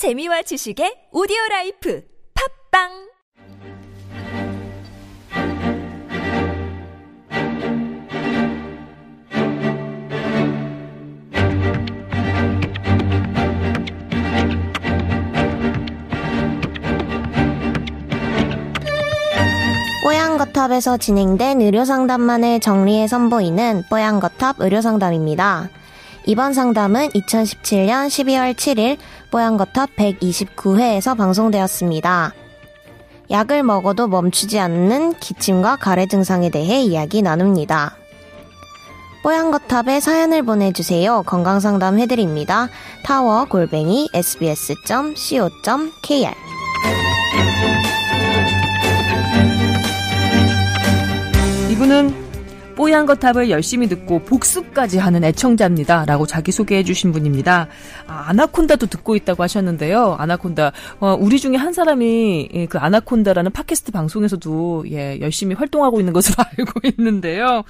재미와 지식의 오디오 라이프 팟빵 뽀얀거탑에서 진행된 의료상담만을 정리해 선보이는 뽀얀거탑 의료상담입니다. 이번 상담은 2017년 12월 7일 뽀얀거탑 129회에서 방송되었습니다. 약을 먹어도 멈추지 않는 기침과 가래 증상에 대해 이야기 나눕니다. 뽀얀거탑에 사연을 보내주세요. 건강상담 해드립니다. 타워 골뱅이 sbs.co.kr 이분은 뽀얀 거탑을 열심히 듣고 복습까지 하는 애청자입니다. 라고 자기소개해 주신 분입니다. 아, 아나콘다도 듣고 있다고 하셨는데요. 아나콘다. 어, 우리 중에 한 사람이 예, 그 아나콘다라는 팟캐스트 방송에서도 예, 열심히 활동하고 있는 것으로 알고 있는데요.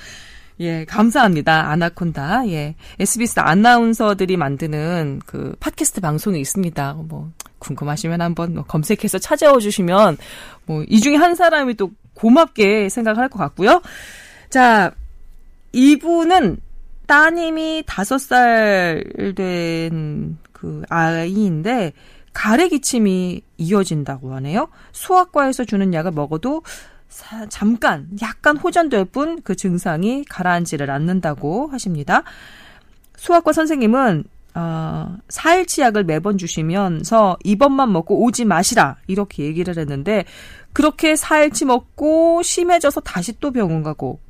예, 감사합니다. 아나콘다. 예. SBS 아나운서들이 만드는 그 팟캐스트 방송이 있습니다. 뭐, 궁금하시면 한번 뭐 검색해서 찾아와 주시면, 뭐, 이 중에 한 사람이 또 고맙게 생각할 것 같고요. 자, 이분은 따님이 다섯 살 된 그 아이인데, 가래 기침이 이어진다고 하네요. 소아과에서 주는 약을 먹어도 사, 잠깐 약간 호전될 뿐 그 증상이 가라앉지를 않는다고 하십니다. 소아과 선생님은 어, 4일치 약을 매번 주시면서 이번만 먹고 오지 마시라 이렇게 얘기를 했는데 그렇게 4일치 먹고 심해져서 다시 또 병원 가고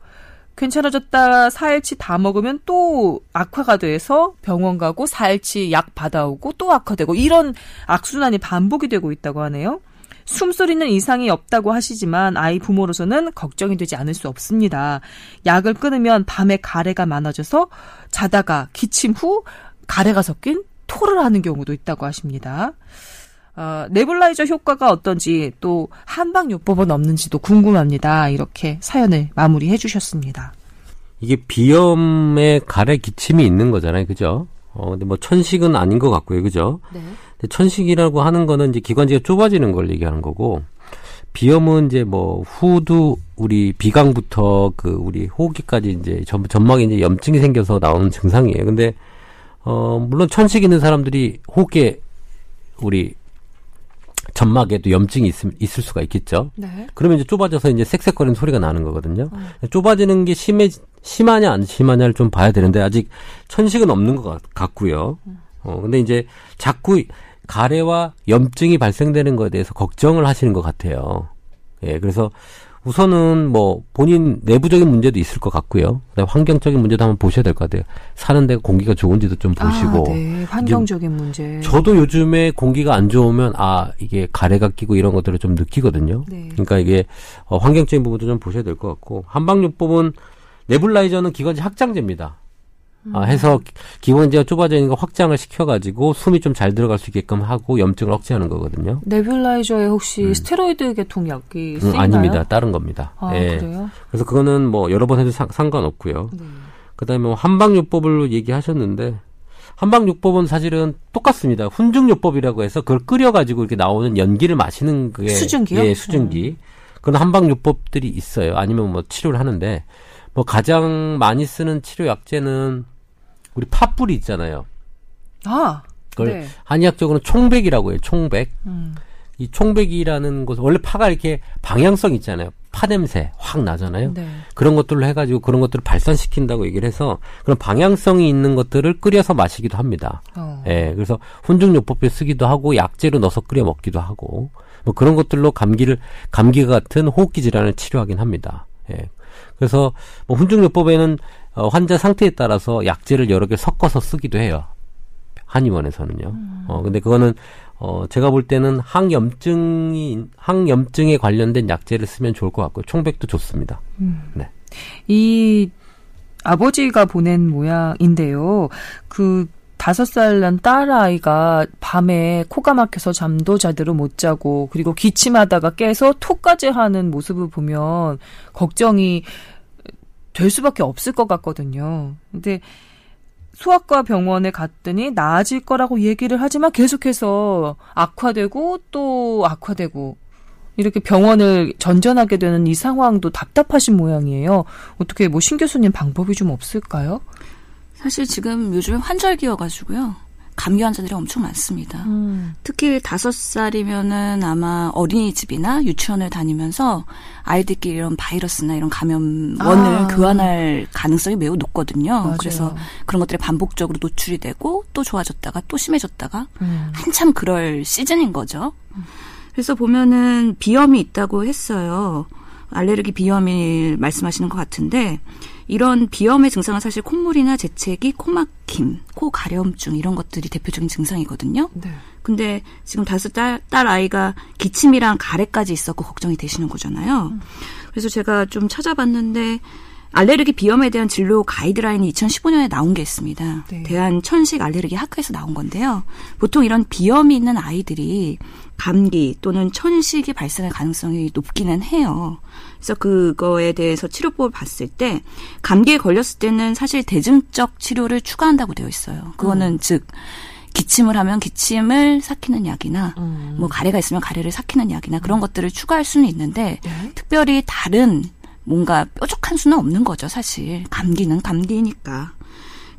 괜찮아졌다 4일치 다 먹으면 또 악화가 돼서 병원 가고 4일치 약 받아오고 또 악화되고 이런 악순환이 반복이 되고 있다고 하네요. 숨소리는 이상이 없다고 하시지만 아이 부모로서는 걱정이 되지 않을 수 없습니다. 약을 끊으면 밤에 가래가 많아져서 자다가 기침 후 가래가 섞인 토를 하는 경우도 있다고 하십니다. 어, 네블라이저 효과가 어떤지 또 한방요법은 없는지도 궁금합니다. 이렇게 사연을 마무리해 주셨습니다. 이게 비염에 가래 기침이 있는 거잖아요. 그죠? 어, 근데 뭐 천식은 아닌 것 같고요. 그죠? 네. 천식이라고 하는 거는 이제 기관지가 좁아지는 걸 얘기하는 거고 비염은 이제 뭐 후두 우리 비강부터 그 우리 호흡기까지 이제 전, 전막에 이제 염증이 생겨서 나오는 증상이에요. 근데 어 물론 천식 있는 사람들이 호흡기에 우리 점막에도 염증이 있, 있을 수가 있겠죠. 네. 그러면 이제 좁아져서 이제 색색거리는 소리가 나는 거거든요. 좁아지는 게 심해 심하냐 안 심하냐를 좀 봐야 되는데 아직 천식은 없는 것 같, 같고요. 어 근데 이제 자꾸 가래와 염증이 발생되는 것에 대해서 걱정을 하시는 것 같아요. 예, 그래서 우선은 뭐 본인 내부적인 문제도 있을 것 같고요. 그다음에 환경적인 문제도 한번 보셔야 될 것 같아요. 사는 데가 공기가 좋은지도 좀 보시고. 아, 네. 환경적인 문제. 저도 요즘에 공기가 안 좋으면 아 이게 가래가 끼고 이런 것들을 좀 느끼거든요. 네. 그러니까 이게 어, 환경적인 부분도 좀 보셔야 될 것 같고 한방요법은 네블라이저는 기관지 확장제입니다. 아, 해서 기관지가 좁아지는 거 확장을 시켜가지고 숨이 좀 잘 들어갈 수 있게끔 하고 염증을 억제하는 거거든요. 네뷸라이저에 혹시 스테로이드 계통 약이 음, 쓰이나요? 아닙니다. 다른 겁니다. 아, 예. 그래요? 그래서 그거는 뭐 여러 번 해도 상, 상관없고요. 네. 그다음에 뭐 한방요법을 얘기하셨는데 한방요법은 사실은 똑같습니다. 훈증요법이라고 해서 그걸 끓여가지고 이렇게 나오는 연기를 마시는 그게 수증기요? 예, 수증기. 그런 한방요법들이 있어요. 아니면 뭐 치료를 하는데 뭐 가장 많이 쓰는 치료 약제는 우리 팥뿌리 있잖아요. 아, 그걸 네. 한의학적으로는 총백이라고 해요. 총백. 음. 이 총백이라는 것은 원래 파가 이렇게 방향성 있잖아요. 파 냄새 확 나잖아요. 네. 그런 것들로 해가지고 그런 것들을 발산시킨다고 얘기를 해서 그런 방향성이 있는 것들을 끓여서 마시기도 합니다. 어. 예, 그래서 훈증요법에 쓰기도 하고 약재로 넣어서 끓여 먹기도 하고 뭐 그런 것들로 감기를 감기 같은 호흡기 질환을 치료하긴 합니다. 예, 그래서 뭐 훈증요법에는 어, 환자 상태에 따라서 약재를 여러 개 섞어서 쓰기도 해요. 한의원에서는요. 어, 근데 그거는 어, 제가 볼 때는 항염증이 항염증에 관련된 약재를 쓰면 좋을 것 같고요. 총백도 좋습니다. 네. 이 아버지가 보낸 모양인데요. 그 다섯 살 난 딸아이가 밤에 코가 막혀서 잠도 제대로 못 자고 그리고 기침하다가 깨서 토까지 하는 모습을 보면 걱정이 될 수밖에 없을 것 같거든요. 근데 소아과 병원에 갔더니 나아질 거라고 얘기를 하지만 계속해서 악화되고 또 악화되고 이렇게 병원을 전전하게 되는 이 상황도 답답하신 모양이에요. 어떻게 뭐 신 교수님 방법이 좀 없을까요? 사실 지금 요즘에 환절기여가지고요. 감기 환자들이 엄청 많습니다. 음. 특히 다섯 살이면은 아마 어린이집이나 유치원을 다니면서 아이들끼리 이런 바이러스나 이런 감염원을 아. 교환할 가능성이 매우 높거든요. 맞아요. 그래서 그런 것들이 반복적으로 노출이 되고 또 좋아졌다가 또 심해졌다가 음. 한참 그럴 시즌인 거죠. 그래서 보면은 비염이 있다고 했어요. 알레르기 비염을 말씀하시는 것 같은데 이런 비염의 증상은 사실 콧물이나 재채기, 코막힘, 코 가려움증 이런 것들이 대표적인 증상이거든요. 네. 근데 지금 다섯 딸, 딸 아이가 기침이랑 가래까지 있었고 걱정이 되시는 거잖아요. 그래서 제가 좀 찾아봤는데 알레르기 비염에 대한 진료 가이드라인이 2015년에 나온 게 있습니다. 네. 대한 천식 알레르기 학회에서 나온 건데요. 보통 이런 비염이 있는 아이들이 감기 또는 천식이 발생할 가능성이 높기는 해요. 그래서 그거에 대해서 치료법을 봤을 때 감기에 걸렸을 때는 사실 대증적 치료를 추가한다고 되어 있어요. 그거는 즉 기침을 하면 기침을 삭히는 약이나 음. 뭐 가래가 있으면 가래를 삭히는 약이나 그런 것들을 추가할 수는 있는데 네. 특별히 다른 뭔가 뾰족 한 수는 없는 거죠, 사실. 감기는 감기니까.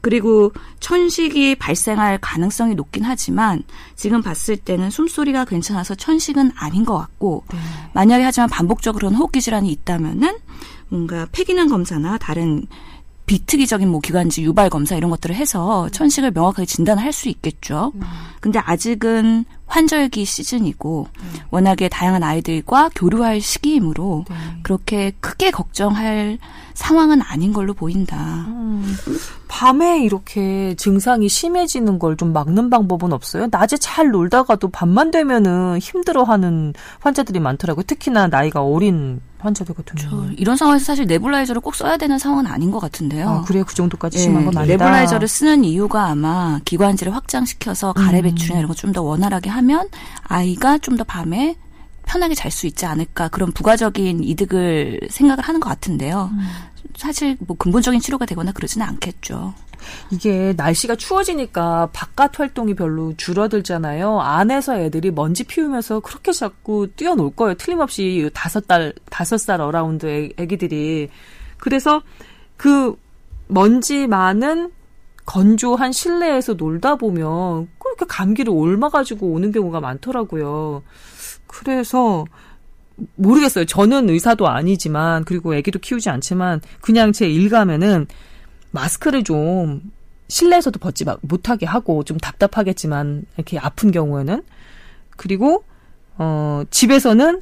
그리고 천식이 발생할 가능성이 높긴 하지만 지금 봤을 때는 숨소리가 괜찮아서 천식은 아닌 것 같고 네. 만약에 하지만 반복적으로는 호흡기 질환이 있다면은 뭔가 폐기능 검사나 다른 비특이적인 뭐 기관지 유발 검사 이런 것들을 해서 천식을 명확하게 진단할 수 있겠죠. 근데 아직은 환절기 시즌이고 워낙에 다양한 아이들과 교류할 시기이므로 네. 그렇게 크게 걱정할 상황은 아닌 걸로 보인다. 음, 밤에 이렇게 증상이 심해지는 걸 좀 막는 방법은 없어요? 낮에 잘 놀다가도 밤만 되면은 힘들어하는 환자들이 많더라고요. 특히나 나이가 어린 환자들 같은 저 경우는. 이런 상황에서 사실 네블라이저를 꼭 써야 되는 상황은 아닌 것 같은데요. 아, 그래요? 그 정도까지 예, 심한 건 아니다. 네블라이저를 쓰는 이유가 아마 기관지를 확장시켜서 가래 음. 배출이나 이런 거 좀 더 원활하게 하면 아이가 좀 더 밤에 편하게 잘 수 있지 않을까 그런 부가적인 이득을 생각을 하는 것 같은데요. 음. 사실 뭐 근본적인 치료가 되거나 그러지는 않겠죠. 이게 날씨가 추워지니까 바깥 활동이 별로 줄어들잖아요. 안에서 애들이 먼지 피우면서 그렇게 자꾸 뛰어놀 거예요. 틀림없이 다섯 달, 다섯 살 around 애, 애기들이. 그래서 그 먼지 많은 건조한 실내에서 놀다 보면 그렇게 감기를 옮아가지고 오는 경우가 많더라고요. 그래서 모르겠어요. 저는 의사도 아니지만 그리고 애기도 키우지 않지만 그냥 제 일감에는 마스크를 좀 실내에서도 벗지 마- 못하게 하고 좀 답답하겠지만 이렇게 아픈 경우에는 그리고 어 집에서는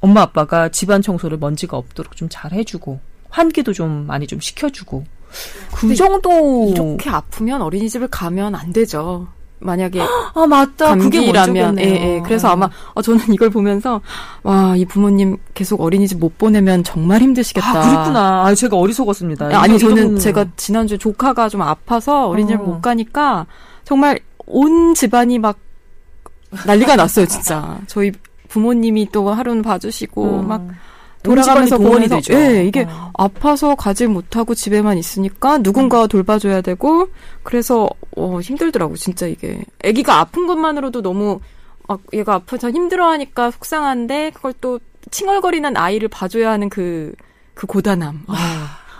엄마 아빠가 집안 청소를 먼지가 없도록 좀 잘 해주고 환기도 좀 많이 좀 시켜주고 그 정도 이렇게 아프면 어린이집을 가면 안 되죠. 만약에 아 맞다 그게 감기라면 먼저겠네요. 예, 예. 그래서 아마 어, 저는 이걸 보면서 와 이 부모님 계속 어린이집 못 보내면 정말 힘드시겠다. 아 그렇구나 아 제가 어리석었습니다 아, 아니 저는 제가 지난주 에 조카가 좀 아파서 어린이집 어. 못 가니까 정말 온 집안이 막 난리가 났어요 진짜 저희 부모님이 또 하루는 봐주시고 음. 막 돌아가면서 동원이 보면서 되죠. 예, 이게 어. 아파서 가지 못하고 집에만 있으니까 누군가 돌봐줘야 되고 그래서 어, 힘들더라고 진짜 이게 아기가 아픈 것만으로도 너무 막 얘가 아파서 힘들어하니까 속상한데 그걸 또 칭얼거리는 아이를 봐줘야 하는 그그 고단함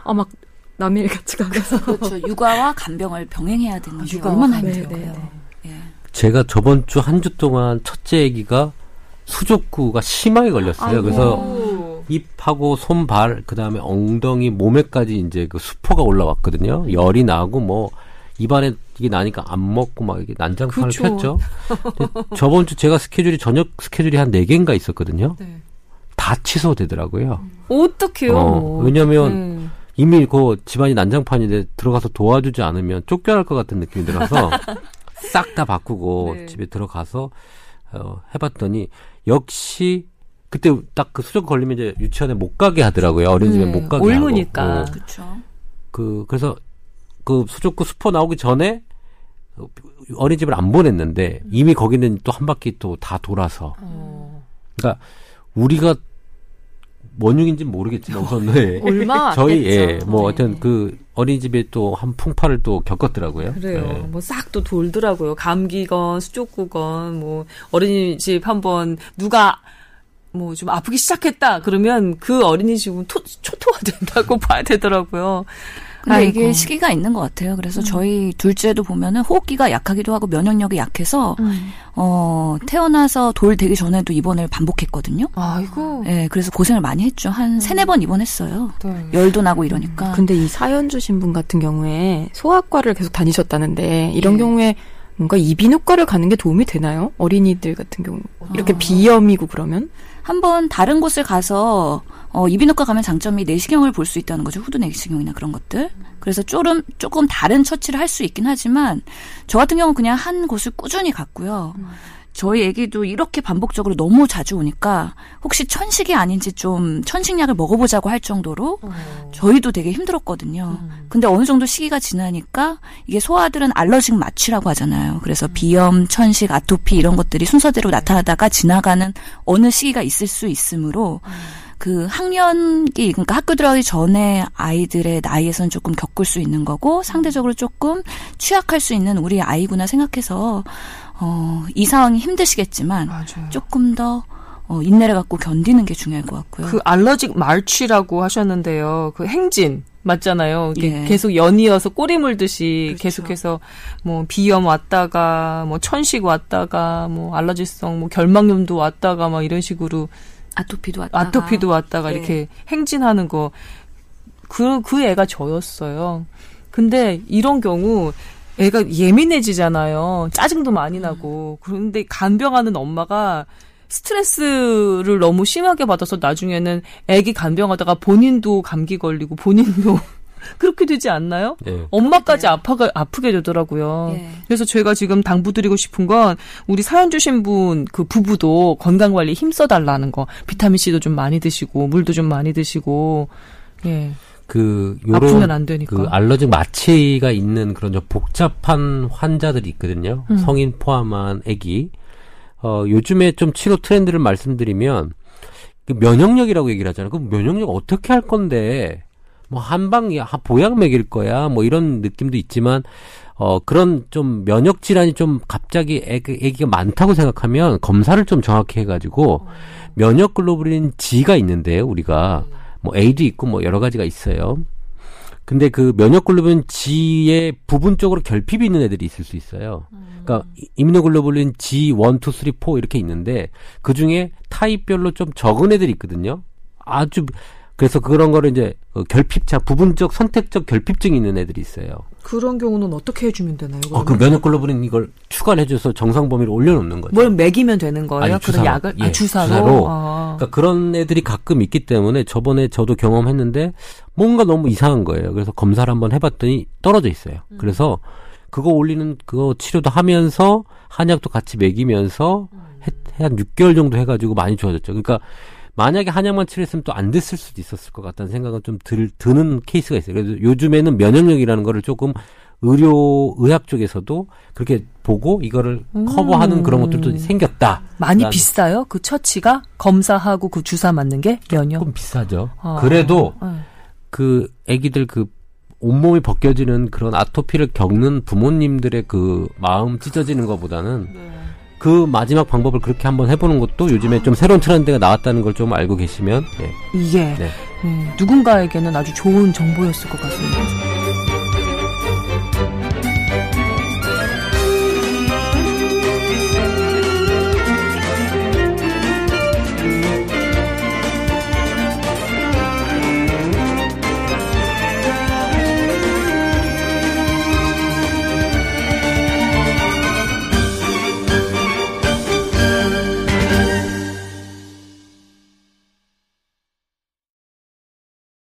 아막 남의 일 같이 가면서 그렇죠. 육아와 간병을 병행해야 되는 게 육아와 얼마나 간병. 힘들까요. 네, 예. 제가 저번 주 한 주 동안 첫째 아기가 수족구가 심하게 걸렸어요. 그래서 입하고 손발 그다음에 엉덩이 몸에까지 이제 그 수포가 올라왔거든요. 열이 나고 뭐 입안에 이게 나니까 안 먹고 막 이게 난장판을 그쵸. 폈죠. 저번 주 제가 스케줄이 저녁 스케줄이 한 네 개인가 있었거든요. 네. 다 취소되더라고요. 어떡해요 어, 왜냐면 네. 이미 그 집안이 난장판인데 들어가서 도와주지 않으면 쫓겨날 것 같은 느낌이 들어서 싹 다 바꾸고 네. 집에 들어가서 어, 해봤더니 역시 그때 딱 그 수족 걸리면 이제 유치원에 못 가게 하더라고요. 어린이집에 네, 못 가게 옮으니까. 하고. 어, 그렇죠. 그 그래서 그 수족구 수포 나오기 전에 어린이집을 안 보냈는데 이미 거기는 또 한 바퀴 또 다 돌아서 어. 그러니까 우리가 뭔 육인지 는 모르겠지만 우선 네. 얼마 저희 안 됐죠. 예, 뭐 네. 하여튼 그 어린이집에 또 한 풍파를 또 겪었더라고요. 그래요. 네. 뭐싹 또 돌더라고요. 감기건 수족구건 뭐 어린이집 한번 누가 뭐 좀 아프기 시작했다 그러면 그 어린이집은 토, 초토화 된다고 봐야 되더라고요. 근데 아이고. 이게 시기가 있는 것 같아요. 그래서 저희 둘째도 보면은 호흡기가 약하기도 하고 면역력이 약해서 어 태어나서 돌 되기 전에도 입원을 반복했거든요. 아이고. 예, 그래서 고생을 많이 했죠. 한 세네 번 입원했어요. 네. 열도 나고 이러니까. 근데 이 사연 주신 분 같은 경우에 소아과를 계속 다니셨다는데 이런 예. 경우에 뭔가 이비인후과를 가는 게 도움이 되나요? 어린이들 같은 경우 이렇게 비염이고 그러면 한번 다른 곳을 가서 어, 이비인후과 가면 장점이 내시경을 볼 수 있다는 거죠. 후두 내시경이나 그런 것들. 그래서 조금 조금 다른 처치를 할 수 있긴 하지만 저 같은 경우는 그냥 한 곳을 꾸준히 갔고요. 저희 애기도 이렇게 반복적으로 너무 자주 오니까 혹시 천식이 아닌지 좀 천식약을 먹어보자고 할 정도로 저희도 되게 힘들었거든요. 근데 어느 정도 시기가 지나니까 이게 소아들은 알러직 마취라고 하잖아요. 그래서 비염, 천식, 아토피 이런 것들이 순서대로 나타나다가 지나가는 어느 시기가 있을 수 있으므로 그 학년기 그러니까 학교 들어가기 전에 아이들의 나이에선 조금 겪을 수 있는 거고 상대적으로 조금 취약할 수 있는 우리 아이구나 생각해서 어, 이 상황이 힘드시겠지만 맞아요. 조금 더 어, 인내를 갖고 견디는 게 중요할 것 같고요. 그 알러직 말취라고 하셨는데요. 그 행진 맞잖아요. 예. 계속 연이어서 꼬리 물듯이 그렇죠. 계속해서 뭐 비염 왔다가 뭐 천식 왔다가 뭐 알러지성 뭐 결막염도 왔다가 막 이런 식으로 아토피도 왔다가 아토피도 왔다가 예. 이렇게 행진하는 거. 그, 그 애가 저였어요. 근데 이런 경우 애가 예민해지잖아요. 짜증도 많이 나고. 그런데 간병하는 엄마가 스트레스를 너무 심하게 받아서 나중에는 애기 간병하다가 본인도 감기 걸리고 본인도 그렇게 되지 않나요? 네. 엄마까지 아파가, 아프게 되더라고요. 예. 그래서 제가 지금 당부드리고 싶은 건 우리 사연 주신 분 그 부부도 건강 관리 힘써 달라는 거. 비타민 C도 좀 많이 드시고 물도 좀 많이 드시고 예. 그 아프면 요런 안 되니까. 그 알러지 마취가 있는 그런 좀 복잡한 환자들이 있거든요. 음. 성인 포함한 아기. 어, 요즘에 좀 치료 트렌드를 말씀드리면 그 면역력이라고 얘기를 하잖아요. 그럼 면역력 어떻게 할 건데 뭐 한방이 하- 보약 먹일 거야 뭐 이런 느낌도 있지만 어 그런 좀 면역 질환이 좀 갑자기 애기, 애기가 많다고 생각하면 검사를 좀 정확히 해가지고 면역 글로불린 G가 있는데요 우리가 뭐 A도 있고 뭐 여러 가지가 있어요. 근데 그 면역 글로불린 G의 부분적으로 결핍이 있는 애들이 있을 수 있어요. 그러니까 이뮤노글로불린 G 1, 2, 3, 4 이렇게 있는데 그 중에 타입별로 좀 적은 애들이 있거든요. 아주 그래서 그런 거를 이제 어, 결핍자 부분적 선택적 결핍증이 있는 애들이 있어요. 그런 경우는 어떻게 해주면 되나요? 어, 그 면역 글로불린 이걸 추가를 해줘서 정상 범위를 올려놓는 거죠. 뭘 먹이면 되는 거예요? 아니, 주사로. 약을 예, 아, 주사로. 주사로. 아. 그러니까 그런 애들이 가끔 있기 때문에 저번에 저도 경험했는데 뭔가 너무 이상한 거예요. 그래서 검사를 한번 해봤더니 떨어져 있어요. 그래서 그거 올리는 그거 치료도 하면서 한약도 같이 먹이면서 해- 한 6개월 정도 해가지고 많이 좋아졌죠. 그러니까 만약에 한약만 치료했으면 또 안 됐을 수도 있었을 것 같다는 생각은 좀 들, 드는 케이스가 있어요. 그래서 요즘에는 면역력이라는 거를 조금 의료 의학 쪽에서도 그렇게 보고 이거를 커버하는 그런 것들도 생겼다. 많이 난- 비싸요? 그 처치가 검사하고 그 주사 맞는 게 면역. 조금 비싸죠. 아. 그래도 네. 그 아기들 그 온몸이 벗겨지는 그런 아토피를 겪는 부모님들의 그 마음 찢어지는 것보다는 그 마지막 방법을 그렇게 한번 해보는 것도 요즘에 좀 새로운 트렌드가 나왔다는 걸 좀 알고 계시면 예. 이게 네. 음, 누군가에게는 아주 좋은 정보였을 것 같습니다.